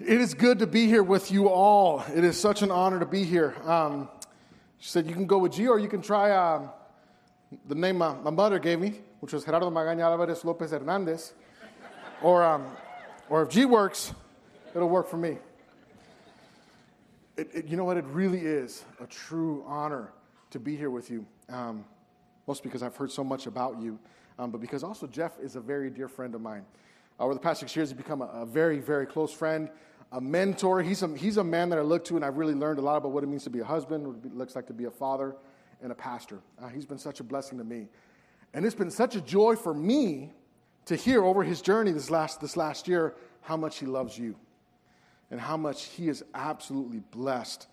It is good to be here with you all. It is such an honor to be here. Um, she said, You can go with G or you can try um, the name my, my, mother gave me, which was Gerardo Magaña Alvarez Lopez Hernandez. or, um, or if G works, it'll work for me. It, it, you know what? It really is a true honor to be here with you. Um, mostly because I've heard so much about you, um, but because also Jeff is a very dear friend of mine. Over the past six years, he's become a, a very, very close friend, a mentor. He's a, he's a man that I look to, and I've really learned a lot about what it means to be a husband, what it looks like to be a father, and a pastor. Uh, he's been such a blessing to me. And it's been such a joy for me to hear over his journey this last, this last year how much he loves you and how much he is absolutely blessed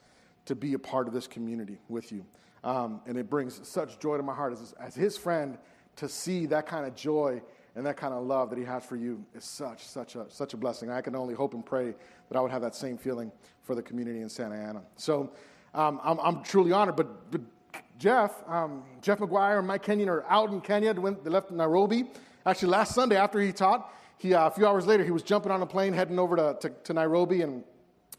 to be a part of this community with you. Um, and it brings such joy to my heart as, as his friend to see that kind of joy and that kind of love that he has for you is such, such a, such a blessing. I can only hope and pray that I would have that same feeling for the community in Santa Ana. So um, I'm, I'm, truly honored. But, but Jeff, um, Jeff McGuire and Mike Kenyon are out in Kenya. They, left Nairobi. Actually, last Sunday after he taught, he, uh, a few hours later, he was jumping on a plane heading over to, to, to Nairobi. And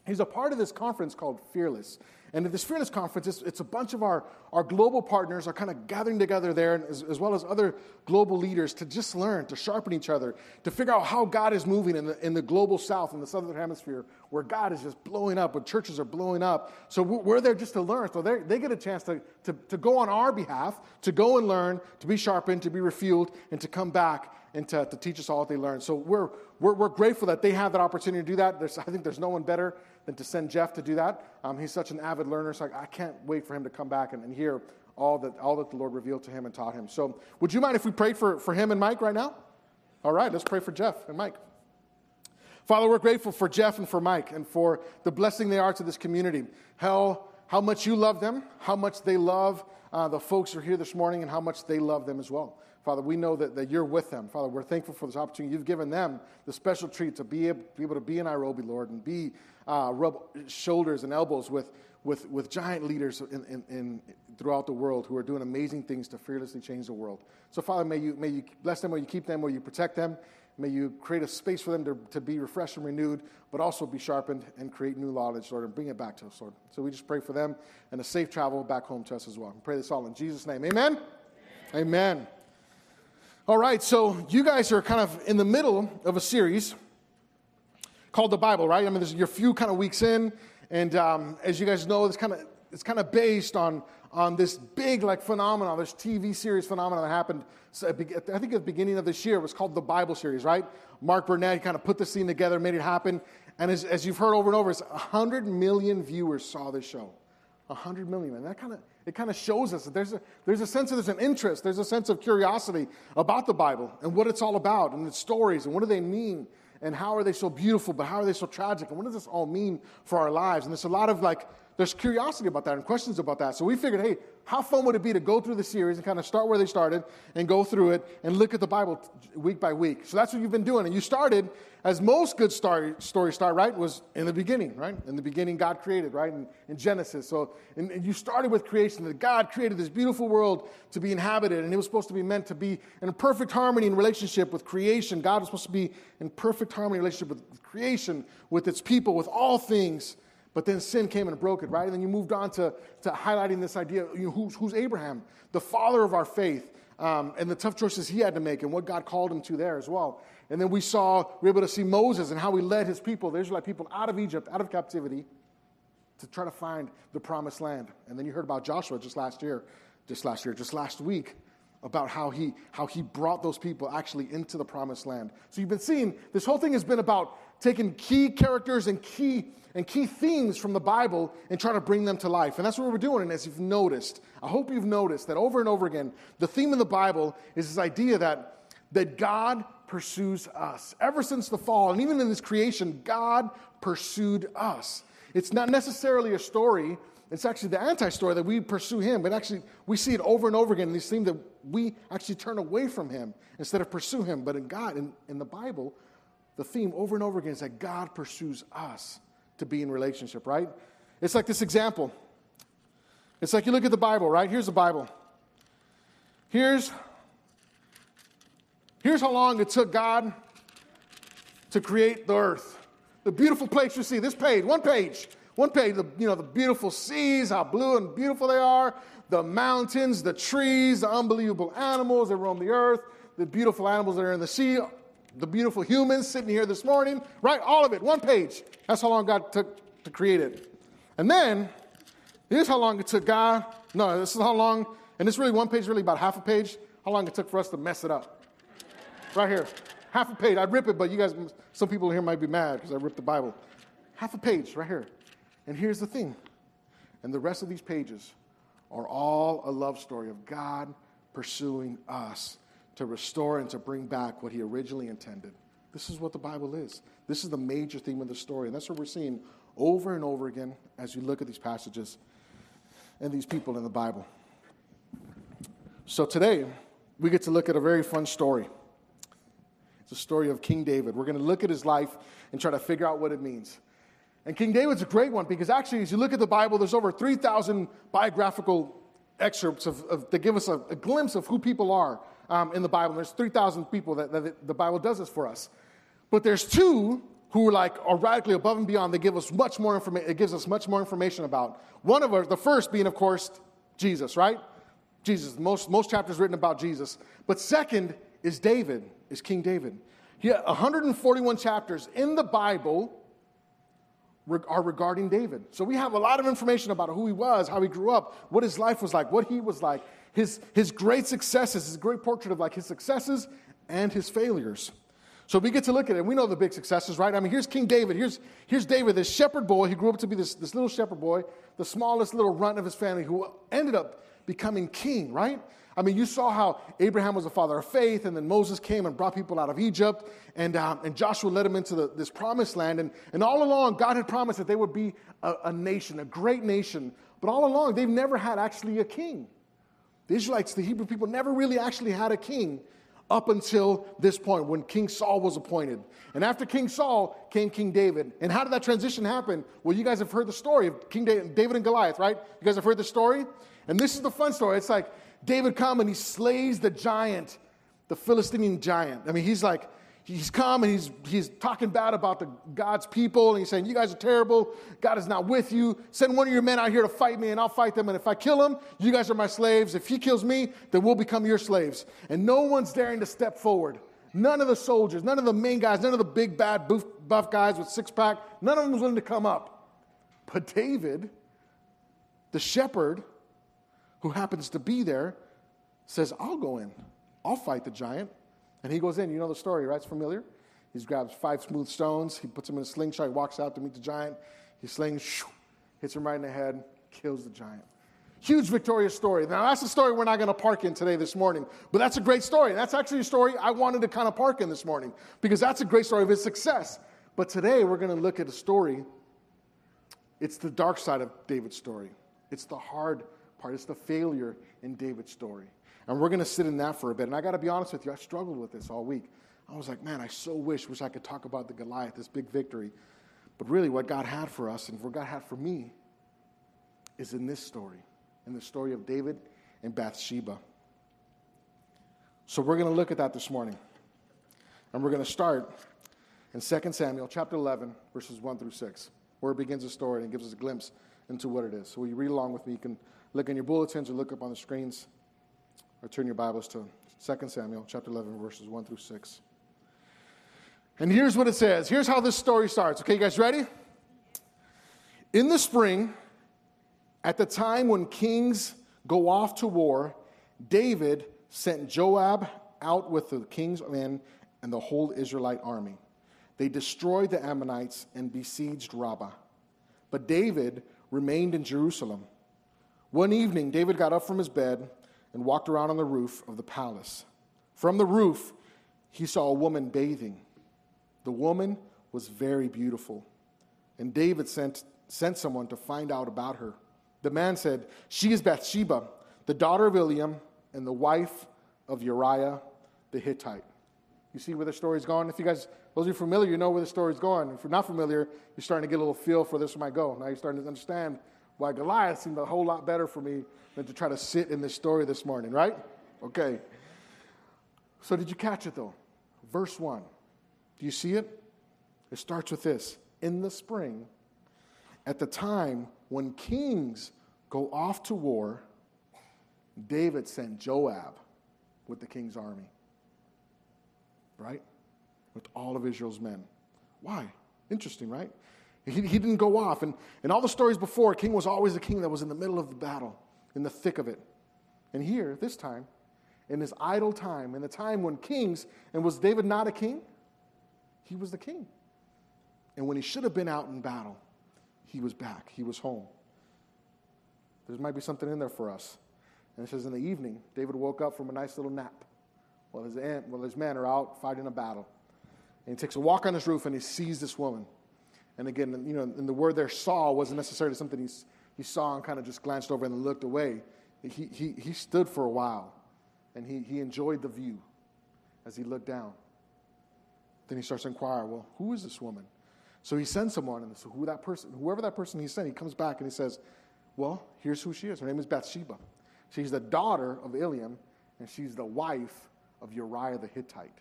he's a part of this conference called Fearless. And at this Fearless Conference, it's, it's, a bunch of our, our global partners are kind of gathering together there, as, as, well as other global leaders, to just learn, to sharpen each other, to figure out how God is moving in the, in the global south, in the southern hemisphere, where God is just blowing up, where churches are blowing up. So we're there just to learn. So they get a chance to, to, to go on our behalf, to go and learn, to be sharpened, to be refueled, and to come back and to, to teach us all what they learned. So we're, we're, we're grateful that they have that opportunity to do that. There's, I think there's no one better than to send Jeff to do that. Um, he's such an avid learner, so I, I, can't wait for him to come back and, and hear all that, all that the Lord revealed to him and taught him. So, would you mind if we prayed for, for him and Mike right now? All right, let's pray for Jeff and Mike. Father, we're grateful for Jeff and for Mike and for the blessing they are to this community. How, how much you love them, how much they love uh, the folks who are here this morning, and how much they love them as well. Father, we know that, that you're with them. Father, we're thankful for this opportunity. You've given them the special treat to be able, be able to be in Nairobi, Lord, and be uh, rub shoulders and elbows with, with, with giant leaders in, in, in, throughout the world who are doing amazing things to fearlessly change the world. So, Father, may you, may you bless them, may you keep them, may you protect them, may you create a space for them to, to be refreshed and renewed, but also be sharpened and create new knowledge, Lord, and bring it back to us, Lord. So we just pray for them and a safe travel back home to us as well. We pray this all in Jesus' name. Amen. Amen. Amen. All right, so you guys are kind of in the middle of a series called the Bible, right? I mean, you're a few kind of weeks in, and um, as you guys know, it's kind of it's kind of based on on this big like phenomenon, this TV series phenomenon that happened. I think at the beginning of this year it was called the Bible series, right? Mark Burnett kind of put the scene together, made it happen, and as, as you've heard over and over, it's 100 million viewers saw this show. 100 million, and that kind of it kind of shows us that there's a, there's a sense of there's an interest, there's a sense of curiosity about the Bible and what it's all about and its stories and what do they mean and how are they so beautiful, but how are they so tragic and what does this all mean for our lives? And there's a lot of like there's curiosity about that and questions about that. So we figured, hey, how fun would it be to go through the series and kind of start where they started and go through it and look at the Bible week by week? So that's what you've been doing. And you started, as most good story, stories start, right, was in the beginning, right? In the beginning, God created, right, in, in Genesis. So and, and you started with creation, that God created this beautiful world to be inhabited, and it was supposed to be meant to be in perfect harmony and relationship with creation. God was supposed to be in perfect harmony relationship with creation, with its people, with all things. But then sin came and broke it, right? And then you moved on to, to highlighting this idea you know, who's, who's Abraham, the father of our faith, um, and the tough choices he had to make and what God called him to there as well. And then we saw, we were able to see Moses and how he led his people, the Israelite people, out of Egypt, out of captivity, to try to find the promised land. And then you heard about Joshua just last year, just last year, just last week, about how he, how he brought those people actually into the promised land. So you've been seeing, this whole thing has been about taking key characters and key and key themes from the Bible and trying to bring them to life. And that's what we're doing. And as you've noticed, I hope you've noticed that over and over again, the theme of the Bible is this idea that, that God pursues us. Ever since the fall, and even in this creation, God pursued us. It's not necessarily a story, it's actually the anti story that we pursue Him, but actually we see it over and over again in these themes that we actually turn away from Him instead of pursue Him. But in God, in, in the Bible, the theme over and over again is that God pursues us to be in relationship, right? It's like this example. It's like you look at the Bible, right? Here's the Bible. Here's, here's how long it took God to create the earth. The beautiful place you see. This page, one page, one page, the, you know, the beautiful seas, how blue and beautiful they are, the mountains, the trees, the unbelievable animals that roam the earth, the beautiful animals that are in the sea, the beautiful humans sitting here this morning, right? All of it, one page. That's how long God took to create it. And then, here's how long it took God. No, this is how long, and it's really one page, really about half a page, how long it took for us to mess it up. Right here. Half a page. I'd rip it, but you guys, some people here might be mad because I ripped the Bible. Half a page right here. And here's the thing. And the rest of these pages are all a love story of God pursuing us to restore and to bring back what he originally intended. This is what the Bible is. This is the major theme of the story. And that's what we're seeing over and over again as you look at these passages and these people in the Bible. So today, we get to look at a very fun story. It's a story of King David. We're going to look at his life and try to figure out what it means. And King David's a great one because actually, as you look at the Bible, there's over 3,000 biographical excerpts of, of, that give us a, a, glimpse of who people are um, in the Bible. There's 3,000 people that, that, the Bible does this for us. But there's two who are like are radically above and beyond. They give us much more information. It gives us much more information about. One of us, the first being, of course, Jesus, right? Jesus. Most, most chapters written about Jesus. But second is David, is King David. He 141 chapters in the Bible are regarding David. So we have a lot of information about who he was, how he grew up, what his life was like, what he was like, his, his great successes, his great portrait of like his successes and his failures. So we get to look at it, we know the big successes, right? I mean, here's King David. Here's, here's David, this shepherd boy. He grew up to be this, this little shepherd boy, the smallest little runt of his family, who ended up becoming king, right? I mean, you saw how Abraham was a father of faith, and then Moses came and brought people out of Egypt, and, um, and Joshua led them into the, this promised land. And, and all along, God had promised that they would be a, a nation, a great nation. But all along, they've never had actually a king. The Israelites, the Hebrew people, never really actually had a king up until this point when King Saul was appointed. And after King Saul came King David. And how did that transition happen? Well, you guys have heard the story of King David and Goliath, right? You guys have heard the story? And this is the fun story. It's like David comes and he slays the giant, the Philistine giant. I mean, he's like, he's come and he's, he's talking bad about the God's people and he's saying, You guys are terrible. God is not with you. Send one of your men out here to fight me and I'll fight them. And if I kill him, you guys are my slaves. If he kills me, then we'll become your slaves. And no one's daring to step forward. None of the soldiers, none of the main guys, none of the big, bad, buff, guys with six pack, none of them was willing to come up. But David, the shepherd, who happens to be there, says, I'll go in. I'll fight the giant. And he goes in. You know the story, right? It's familiar. He grabs five smooth stones. He puts them in a slingshot. He walks out to meet the giant. He slings, shoo, hits him right in the head, kills the giant. Huge victorious story. Now, that's a story we're not going to park in today, this morning, but that's a great story. That's actually a story I wanted to kind of park in this morning because that's a great story of his success. But today, we're going to look at a story. It's the dark side of David's story, it's the hard part. It's the failure in David's story. And we're going to sit in that for a bit. And I got to be honest with you, I struggled with this all week. I was like, man, I so wish, wish I could talk about the Goliath, this big victory. But really, what God had for us and what God had for me is in this story, in the story of David and Bathsheba. So we're going to look at that this morning. And we're going to start in 2 Samuel chapter 11, verses 1 through 6, where it begins the story and gives us a glimpse into what it is. So will you read along with me? You can look in your bulletins or look up on the screens or turn your Bibles to 2 Samuel chapter 11, verses 1 through 6. And here's what it says. Here's how this story starts. Okay, you guys ready? In the spring, at the time when kings go off to war, David sent Joab out with the king's men and the whole Israelite army. They destroyed the Ammonites and besieged Rabbah. But David remained in Jerusalem. One evening, David got up from his bed and walked around on the roof of the palace. From the roof, he saw a woman bathing. The woman was very beautiful, and David sent, sent someone to find out about her. The man said, She is Bathsheba, the daughter of Eliam, and the wife of Uriah the Hittite. You see where the story's going? If you guys, those of you familiar, you know where the story's going. If you're not familiar, you're starting to get a little feel for this might go. Now you're starting to understand why Goliath seemed a whole lot better for me than to try to sit in this story this morning, right? Okay. So, did you catch it though? Verse 1. Do you see it? It starts with this in the spring, at the time when kings go off to war, David sent Joab with the king's army. Right? With all of Israel's men. Why? Interesting, right? He, he didn't go off. And in all the stories before, king was always a king that was in the middle of the battle, in the thick of it. And here, this time, in his idle time, in the time when kings, and was David not a king? He was the king. And when he should have been out in battle, he was back. He was home. There might be something in there for us. And it says in the evening, David woke up from a nice little nap while his, aunt, while his men are out fighting a battle. And he takes a walk on his roof and he sees this woman. And again, you know, and the word there saw wasn't necessarily something he, he saw and kind of just glanced over and looked away. He, he, he stood for a while and he, he enjoyed the view as he looked down. Then he starts to inquire, well, who is this woman? So he sends someone, and so who that person, whoever that person he sent, he comes back and he says, well, here's who she is. Her name is Bathsheba. She's the daughter of Eliam, and she's the wife of Uriah the Hittite.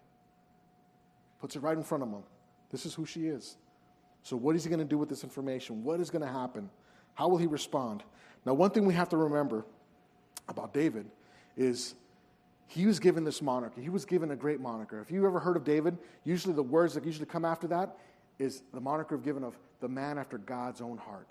Puts it right in front of him. This is who she is. So, what is he going to do with this information? What is going to happen? How will he respond? Now, one thing we have to remember about David is he was given this moniker. He was given a great moniker. If you ever heard of David, usually the words that usually come after that is the moniker given of the man after God's own heart.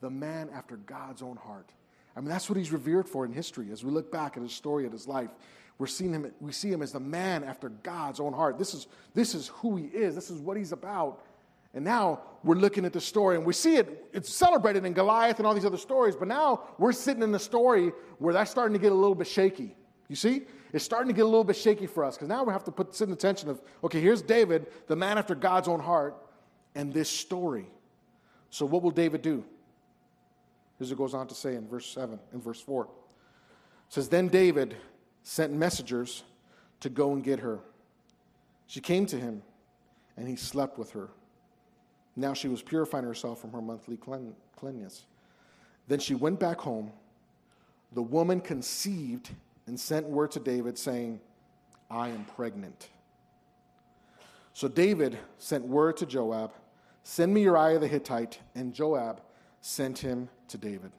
The man after God's own heart. I mean, that's what he's revered for in history. As we look back at his story, at his life, we're seeing him, we see him as the man after God's own heart. This is, this is who he is, this is what he's about. And now we're looking at the story and we see it, it's celebrated in Goliath and all these other stories, but now we're sitting in the story where that's starting to get a little bit shaky. You see? It's starting to get a little bit shaky for us because now we have to put sit in the tension of, okay, here's David, the man after God's own heart, and this story. So what will David do? As it goes on to say in verse 7, in verse 4. It says, Then David sent messengers to go and get her. She came to him, and he slept with her. Now she was purifying herself from her monthly cleanness. Then she went back home. The woman conceived and sent word to David saying, I am pregnant. So David sent word to Joab, Send me Uriah the Hittite, and Joab sent him to David.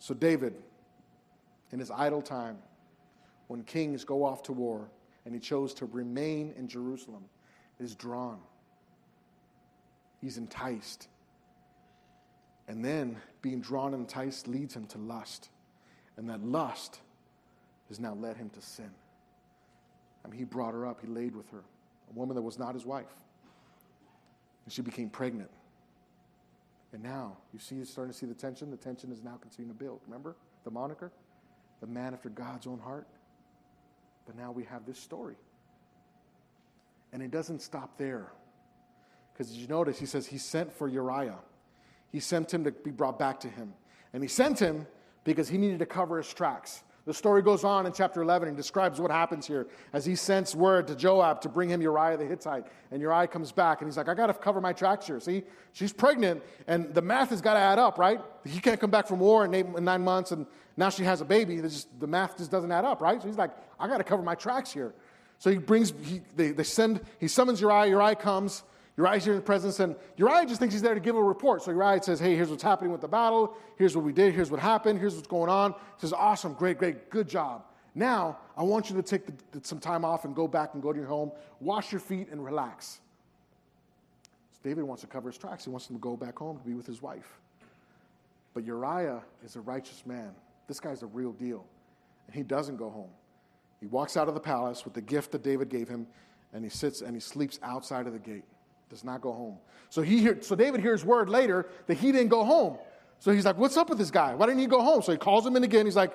So David, in his idle time, when kings go off to war, and he chose to remain in Jerusalem, is drawn. He's enticed. And then being drawn and enticed leads him to lust. And that lust has now led him to sin. I mean, he brought her up, he laid with her, a woman that was not his wife. And she became pregnant. And now, you see, starting to see the tension. The tension is now continuing to build. Remember the moniker? The man after God's own heart. But now we have this story. And it doesn't stop there. Because you notice, he says he sent for Uriah. He sent him to be brought back to him. And he sent him because he needed to cover his tracks. The story goes on in chapter 11 and describes what happens here as he sends word to Joab to bring him Uriah the Hittite. And Uriah comes back and he's like, I got to cover my tracks here. See, she's pregnant and the math has got to add up, right? He can't come back from war in, eight, in nine months and now she has a baby. Just, the math just doesn't add up, right? So he's like, I got to cover my tracks here. So he brings, he, they, they send, he summons Uriah. Uriah comes. Uriah's here in the presence, and Uriah just thinks he's there to give a report. So Uriah says, Hey, here's what's happening with the battle. Here's what we did. Here's what happened. Here's what's going on. He says, Awesome, great, great, good job. Now, I want you to take the, some time off and go back and go to your home, wash your feet, and relax. So David wants to cover his tracks. He wants him to go back home to be with his wife. But Uriah is a righteous man. This guy's a real deal. And he doesn't go home. He walks out of the palace with the gift that David gave him, and he sits and he sleeps outside of the gate does not go home. So, he hear, so David hears word later that he didn't go home. So he's like, What's up with this guy? Why didn't he go home? So he calls him in again. He's like,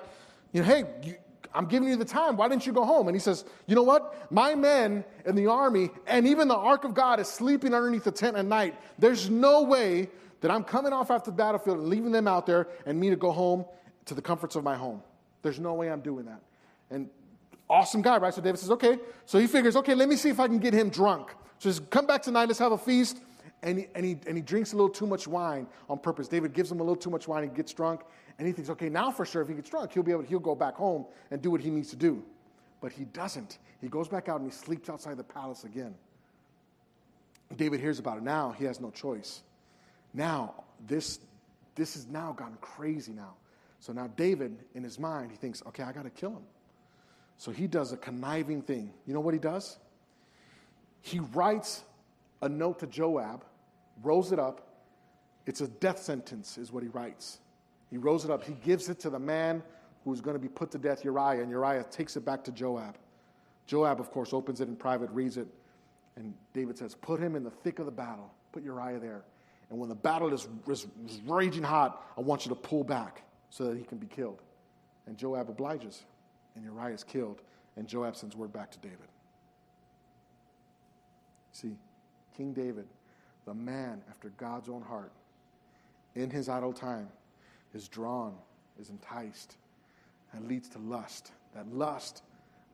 you know, Hey, you, I'm giving you the time. Why didn't you go home? And he says, You know what? My men in the army and even the ark of God is sleeping underneath the tent at night. There's no way that I'm coming off after the battlefield and leaving them out there and me to go home to the comforts of my home. There's no way I'm doing that. And awesome guy, right? So David says, Okay. So he figures, Okay, let me see if I can get him drunk. So says, Come back tonight, let's have a feast. And he, and, he, and he drinks a little too much wine on purpose. David gives him a little too much wine, he gets drunk, and he thinks, okay, now for sure, if he gets drunk, he'll be able to, he'll go back home and do what he needs to do. But he doesn't. He goes back out and he sleeps outside the palace again. David hears about it. Now he has no choice. Now, this, this has now gotten crazy now. So now David, in his mind, he thinks, okay, I got to kill him. So he does a conniving thing. You know what he does? He writes a note to Joab, rolls it up. It's a death sentence, is what he writes. He rolls it up. He gives it to the man who's going to be put to death, Uriah, and Uriah takes it back to Joab. Joab, of course, opens it in private, reads it, and David says, Put him in the thick of the battle. Put Uriah there. And when the battle is, is, is raging hot, I want you to pull back so that he can be killed. And Joab obliges, and Uriah is killed, and Joab sends word back to David. See, King David, the man after God's own heart, in his idle time, is drawn, is enticed, and leads to lust. That lust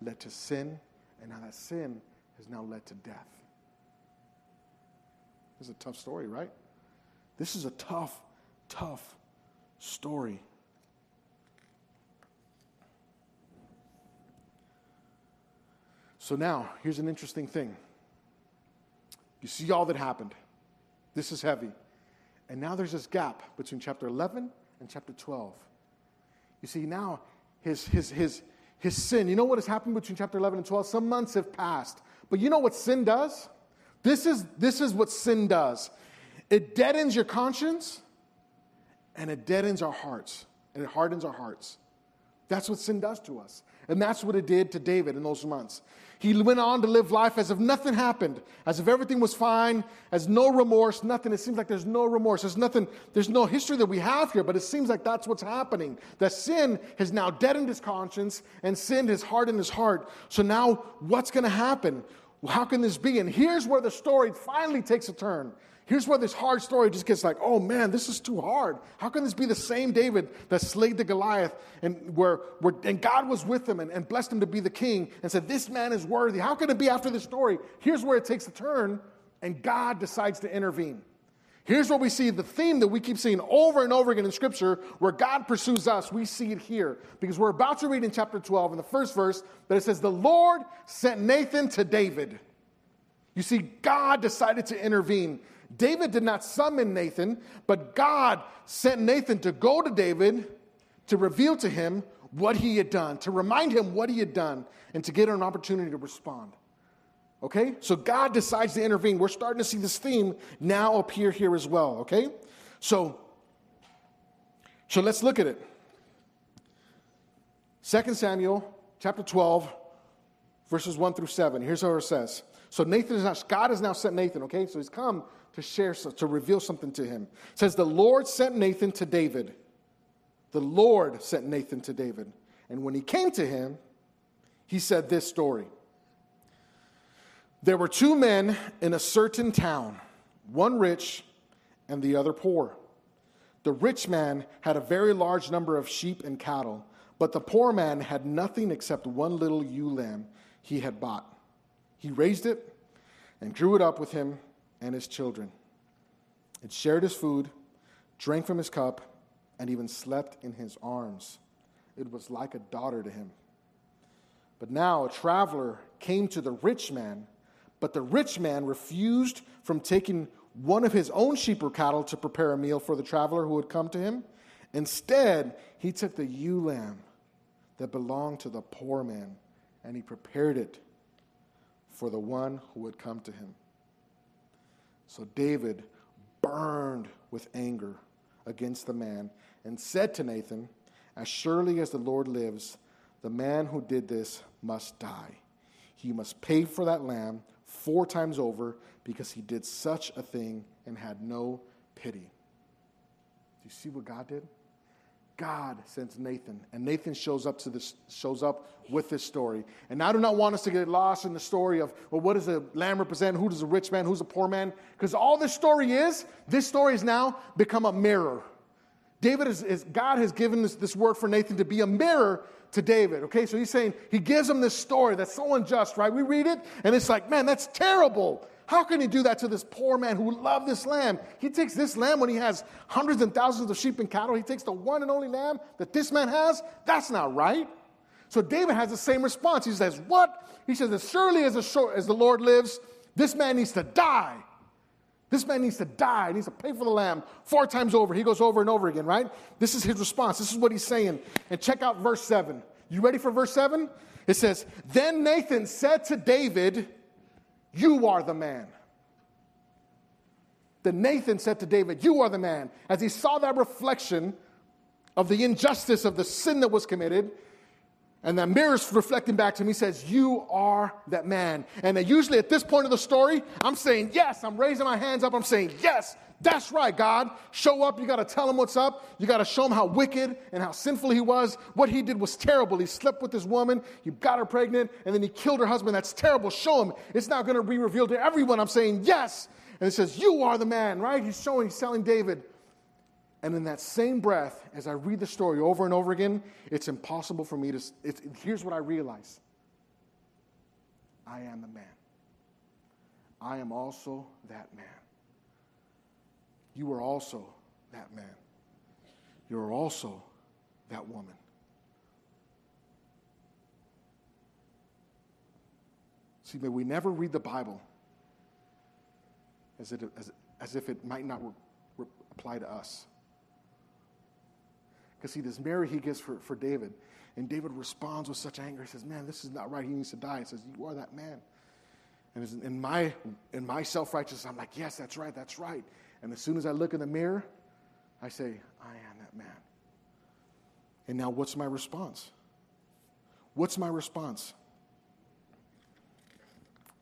led to sin, and now that sin has now led to death. This is a tough story, right? This is a tough, tough story. So now, here's an interesting thing. You see all that happened. This is heavy. And now there's this gap between chapter 11 and chapter 12. You see, now his, his, his, his sin, you know what has happened between chapter 11 and 12? Some months have passed. But you know what sin does? This is, this is what sin does it deadens your conscience and it deadens our hearts and it hardens our hearts. That's what sin does to us. And that's what it did to David in those months. He went on to live life as if nothing happened, as if everything was fine, as no remorse, nothing. It seems like there's no remorse. There's nothing, there's no history that we have here, but it seems like that's what's happening. That sin has now deadened his conscience and sin has hardened his heart. So now what's going to happen? How can this be? And here's where the story finally takes a turn. Here's where this hard story just gets like, oh man, this is too hard. How can this be the same David that slayed the Goliath and where, where and God was with him and, and blessed him to be the king and said, This man is worthy. How can it be after this story? Here's where it takes a turn, and God decides to intervene. Here's where we see the theme that we keep seeing over and over again in Scripture, where God pursues us. We see it here because we're about to read in chapter 12, in the first verse, that it says, The Lord sent Nathan to David. You see, God decided to intervene. David did not summon Nathan, but God sent Nathan to go to David to reveal to him what he had done, to remind him what he had done, and to get an opportunity to respond. Okay? So God decides to intervene. We're starting to see this theme now appear here as well. Okay? So, so let's look at it. 2 Samuel chapter 12, verses 1 through 7. Here's how it says. So Nathan is not, God has now sent Nathan, okay? So he's come to share, to reveal something to him. It says, The Lord sent Nathan to David. The Lord sent Nathan to David. And when he came to him, he said this story There were two men in a certain town, one rich and the other poor. The rich man had a very large number of sheep and cattle, but the poor man had nothing except one little ewe lamb he had bought. He raised it and drew it up with him and his children. It shared his food, drank from his cup, and even slept in his arms. It was like a daughter to him. But now a traveler came to the rich man, but the rich man refused from taking one of his own sheep or cattle to prepare a meal for the traveler who had come to him. Instead, he took the ewe lamb that belonged to the poor man and he prepared it for the one who had come to him. So David burned with anger against the man and said to Nathan, As surely as the Lord lives, the man who did this must die. He must pay for that lamb four times over because he did such a thing and had no pity. Do you see what God did? God sends Nathan, and Nathan shows up to this, shows up with this story. And I do not want us to get lost in the story of, well, what does a lamb represent? Who does a rich man? Who's a poor man? Because all this story is, this story has now become a mirror. David is, is God has given this, this word for Nathan to be a mirror to David. Okay, so he's saying he gives him this story that's so unjust, right? We read it, and it's like, man, that's terrible. How can he do that to this poor man who loved this lamb? He takes this lamb when he has hundreds and thousands of sheep and cattle. He takes the one and only lamb that this man has. That's not right. So David has the same response. He says, What? He says, As surely as as the Lord lives, this man needs to die. This man needs to die. He needs to pay for the lamb four times over. He goes over and over again, right? This is his response. This is what he's saying. And check out verse 7. You ready for verse 7? It says, Then Nathan said to David, You are the man. Then Nathan said to David, You are the man. As he saw that reflection of the injustice of the sin that was committed, and the mirror's reflecting back to me, says, You are that man. And then usually at this point of the story, I'm saying, Yes, I'm raising my hands up. I'm saying, Yes, that's right, God. Show up. You got to tell him what's up. You got to show him how wicked and how sinful he was. What he did was terrible. He slept with this woman, he got her pregnant, and then he killed her husband. That's terrible. Show him. It's not going to be revealed to everyone. I'm saying, Yes. And it says, You are the man, right? He's showing, he's telling David, and in that same breath, as I read the story over and over again, it's impossible for me to. here's what I realize I am the man. I am also that man. You are also that man. You are also that woman. See, may we never read the Bible as, it, as, as if it might not re- re- apply to us. Because see, this Mary he gives for, for David, and David responds with such anger. He says, Man, this is not right. He needs to die. He says, You are that man. And in my, in my self righteousness, I'm like, Yes, that's right, that's right. And as soon as I look in the mirror, I say, I am that man. And now, what's my response? What's my response?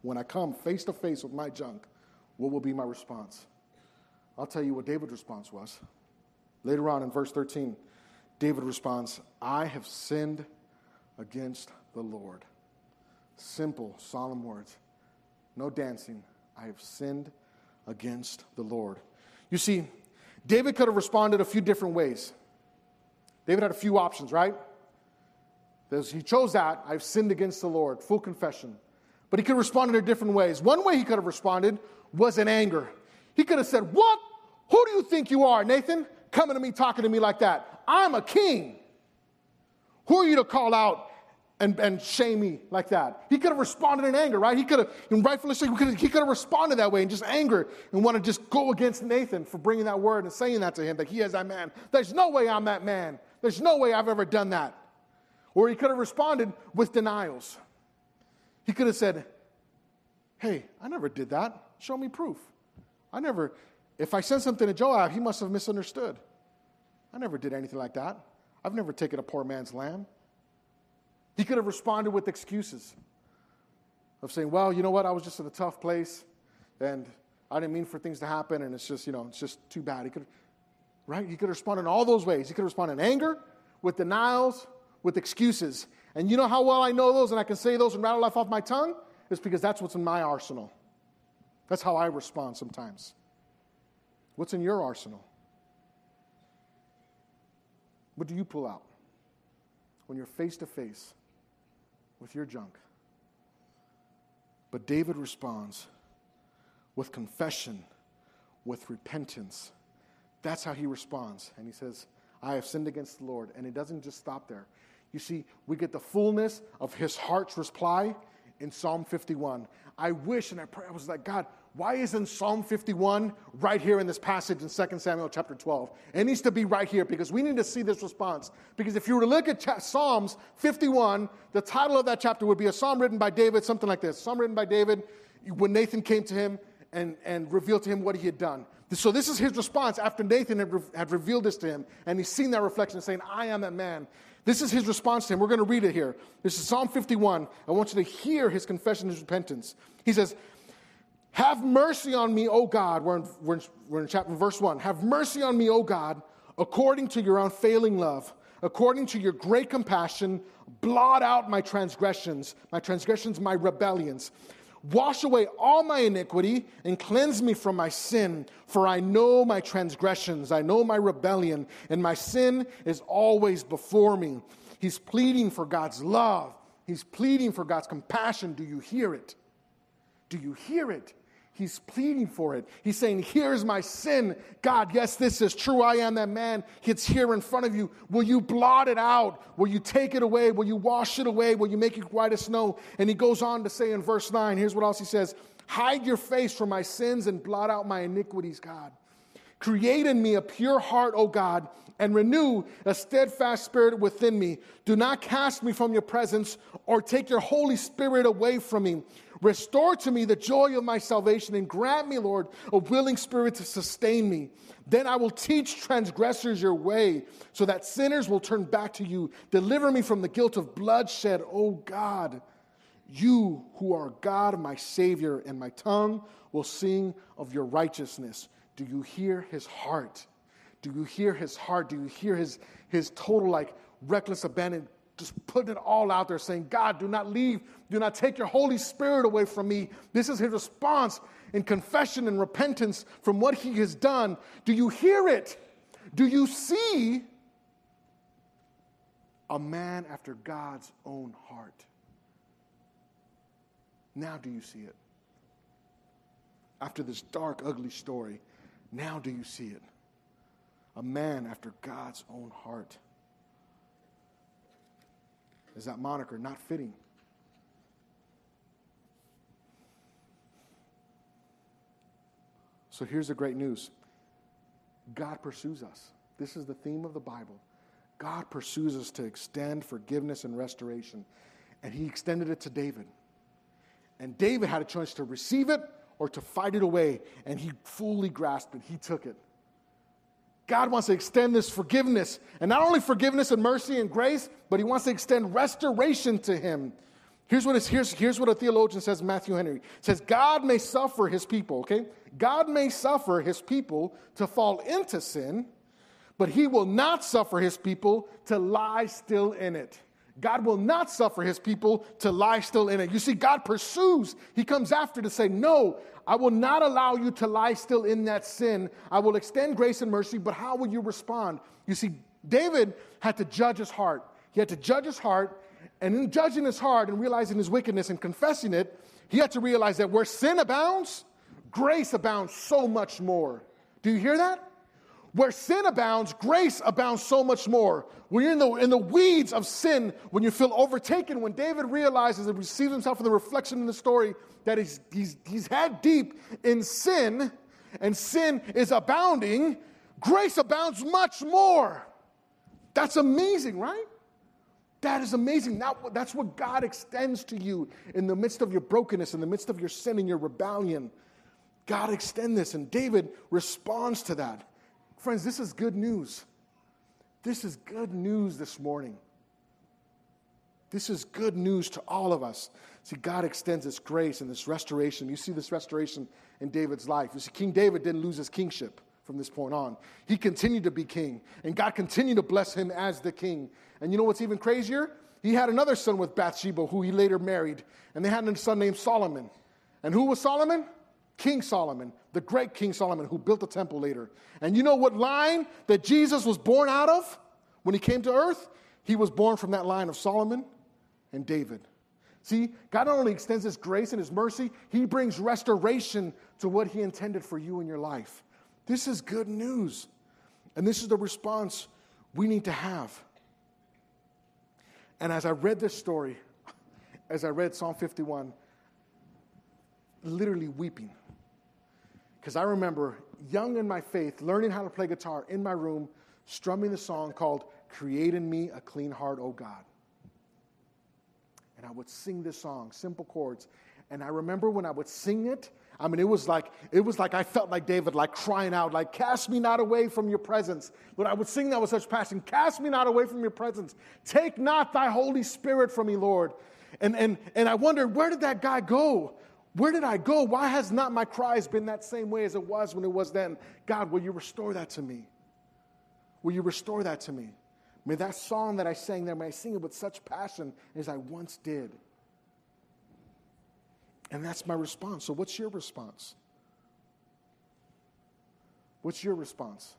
When I come face to face with my junk, what will be my response? I'll tell you what David's response was. Later on in verse 13, David responds, I have sinned against the Lord. Simple, solemn words. No dancing. I have sinned against the Lord. You see, David could have responded a few different ways. David had a few options, right? He chose that. I've sinned against the Lord, full confession. But he could have responded in different ways. One way he could have responded was in anger. He could have said, What? Who do you think you are, Nathan? Coming to me, talking to me like that. I'm a king. Who are you to call out and, and shame me like that? He could have responded in anger, right? He could have, rightfully so, he could, have, he could have responded that way in just anger and want to just go against Nathan for bringing that word and saying that to him, that he is that man. There's no way I'm that man. There's no way I've ever done that. Or he could have responded with denials. He could have said, Hey, I never did that. Show me proof. I never, if I sent something to Joab, he must have misunderstood. I never did anything like that. I've never taken a poor man's lamb. He could have responded with excuses of saying, well, you know what, I was just in a tough place and I didn't mean for things to happen and it's just, you know, it's just too bad. He could, right? He could respond in all those ways. He could respond in anger, with denials, with excuses. And you know how well I know those and I can say those and rattle off off my tongue? It's because that's what's in my arsenal. That's how I respond sometimes. What's in your arsenal? What do you pull out when you're face to face with your junk? But David responds with confession, with repentance. That's how he responds. And he says, I have sinned against the Lord. And it doesn't just stop there. You see, we get the fullness of his heart's reply in Psalm 51. I wish and I pray, I was like, God, why isn't Psalm 51 right here in this passage in 2 Samuel chapter 12? It needs to be right here because we need to see this response. Because if you were to look at cha- Psalms 51, the title of that chapter would be a psalm written by David, something like this. Psalm written by David when Nathan came to him and, and revealed to him what he had done. So this is his response after Nathan had, re- had revealed this to him and he's seen that reflection saying, I am that man. This is his response to him. We're going to read it here. This is Psalm 51. I want you to hear his confession, his repentance. He says, have mercy on me, O God. We're in, we're in, we're in chapter verse 1. Have mercy on me, O God, according to your unfailing love, according to your great compassion, blot out my transgressions, my transgressions, my rebellions. Wash away all my iniquity and cleanse me from my sin, for I know my transgressions, I know my rebellion, and my sin is always before me. He's pleading for God's love, he's pleading for God's compassion. Do you hear it? Do you hear it? He's pleading for it. He's saying, Here's my sin. God, yes, this is true. I am that man. It's here in front of you. Will you blot it out? Will you take it away? Will you wash it away? Will you make it white as snow? And he goes on to say in verse 9, here's what else he says Hide your face from my sins and blot out my iniquities, God. Create in me a pure heart, O God, and renew a steadfast spirit within me. Do not cast me from your presence or take your Holy Spirit away from me. Restore to me the joy of my salvation and grant me, Lord, a willing spirit to sustain me. Then I will teach transgressors your way so that sinners will turn back to you. Deliver me from the guilt of bloodshed, O God. You who are God, my Savior, and my tongue will sing of your righteousness. Do you hear his heart? Do you hear his heart? Do you hear his, his total, like, reckless abandon? Just putting it all out there, saying, God, do not leave. Do not take your Holy Spirit away from me. This is his response in confession and repentance from what he has done. Do you hear it? Do you see a man after God's own heart? Now, do you see it? After this dark, ugly story, now do you see it? A man after God's own heart. Is that moniker not fitting? So here's the great news God pursues us. This is the theme of the Bible. God pursues us to extend forgiveness and restoration. And he extended it to David. And David had a choice to receive it or to fight it away. And he fully grasped it, he took it. God wants to extend this forgiveness, and not only forgiveness and mercy and grace, but he wants to extend restoration to him. Here's what, here's, here's what a theologian says, Matthew Henry. Says, God may suffer his people, okay? God may suffer his people to fall into sin, but he will not suffer his people to lie still in it. God will not suffer his people to lie still in it. You see, God pursues, he comes after to say, No, I will not allow you to lie still in that sin. I will extend grace and mercy, but how will you respond? You see, David had to judge his heart. He had to judge his heart, and in judging his heart and realizing his wickedness and confessing it, he had to realize that where sin abounds, grace abounds so much more. Do you hear that? Where sin abounds, grace abounds so much more. When you're in the, in the weeds of sin, when you feel overtaken, when David realizes and receives himself in the reflection in the story that he's, he's, he's head deep in sin and sin is abounding, grace abounds much more. That's amazing, right? That is amazing. That, that's what God extends to you in the midst of your brokenness, in the midst of your sin and your rebellion. God extend this, and David responds to that. Friends, this is good news. This is good news this morning. This is good news to all of us. See, God extends this grace and this restoration. You see this restoration in David's life. You see, King David didn't lose his kingship from this point on. He continued to be king, and God continued to bless him as the king. And you know what's even crazier? He had another son with Bathsheba, who he later married, and they had a son named Solomon. And who was Solomon? King Solomon, the great King Solomon, who built the temple later. And you know what line that Jesus was born out of when he came to earth? He was born from that line of Solomon and David. See, God not only extends his grace and his mercy, he brings restoration to what he intended for you in your life. This is good news. And this is the response we need to have. And as I read this story, as I read Psalm 51, literally weeping because I remember young in my faith, learning how to play guitar in my room, strumming the song called Create in Me a Clean Heart, O God. And I would sing this song, simple chords. And I remember when I would sing it, I mean, it was like it was like I felt like David, like crying out, like "Cast me not away from your presence." When I would sing that with such passion, "Cast me not away from your presence. Take not thy Holy Spirit from me, Lord." And and and I wondered where did that guy go? Where did I go? Why has not my cries been that same way as it was when it was then? God, will you restore that to me? Will you restore that to me? May that song that I sang there, may I sing it with such passion as I once did. And that's my response. So, what's your response? What's your response?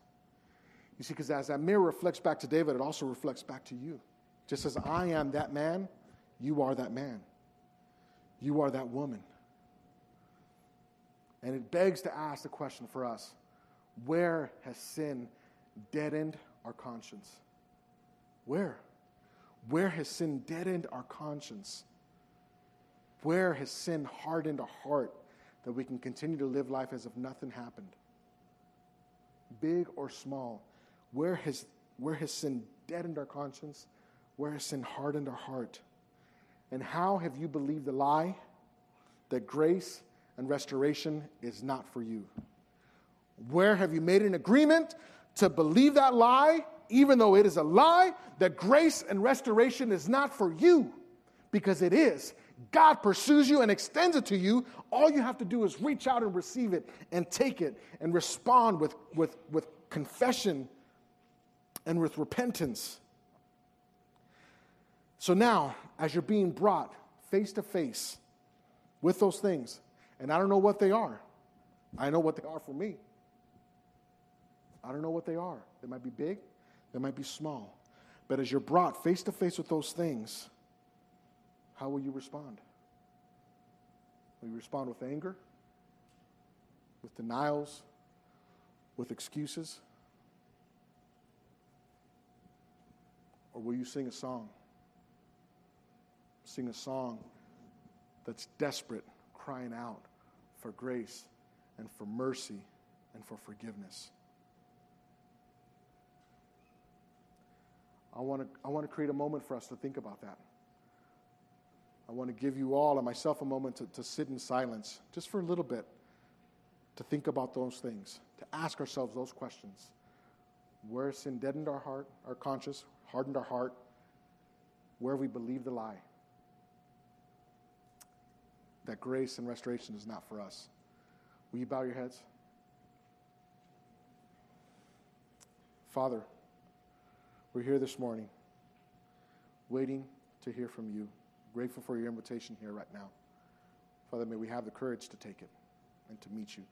You see, because as that mirror reflects back to David, it also reflects back to you. Just as I am that man, you are that man. You are that woman. And it begs to ask the question for us where has sin deadened our conscience? Where? Where has sin deadened our conscience? Where has sin hardened our heart that we can continue to live life as if nothing happened. Big or small, where has, where has sin deadened our conscience? Where has sin hardened our heart? And how have you believed the lie that grace and restoration is not for you? Where have you made an agreement to believe that lie, even though it is a lie, that grace and restoration is not for you? Because it is. God pursues you and extends it to you. All you have to do is reach out and receive it and take it and respond with, with, with confession and with repentance. So now, as you're being brought face to face with those things, and I don't know what they are, I know what they are for me. I don't know what they are. They might be big, they might be small. But as you're brought face to face with those things, how will you respond? Will you respond with anger, with denials, with excuses? Or will you sing a song? Sing a song that's desperate, crying out for grace and for mercy and for forgiveness. I want to, I want to create a moment for us to think about that. I want to give you all and myself a moment to, to sit in silence just for a little bit to think about those things, to ask ourselves those questions. Where sin deadened our heart, our conscience, hardened our heart, where we believe the lie that grace and restoration is not for us. Will you bow your heads? Father, we're here this morning waiting to hear from you. Grateful for your invitation here right now. Father, may we have the courage to take it and to meet you.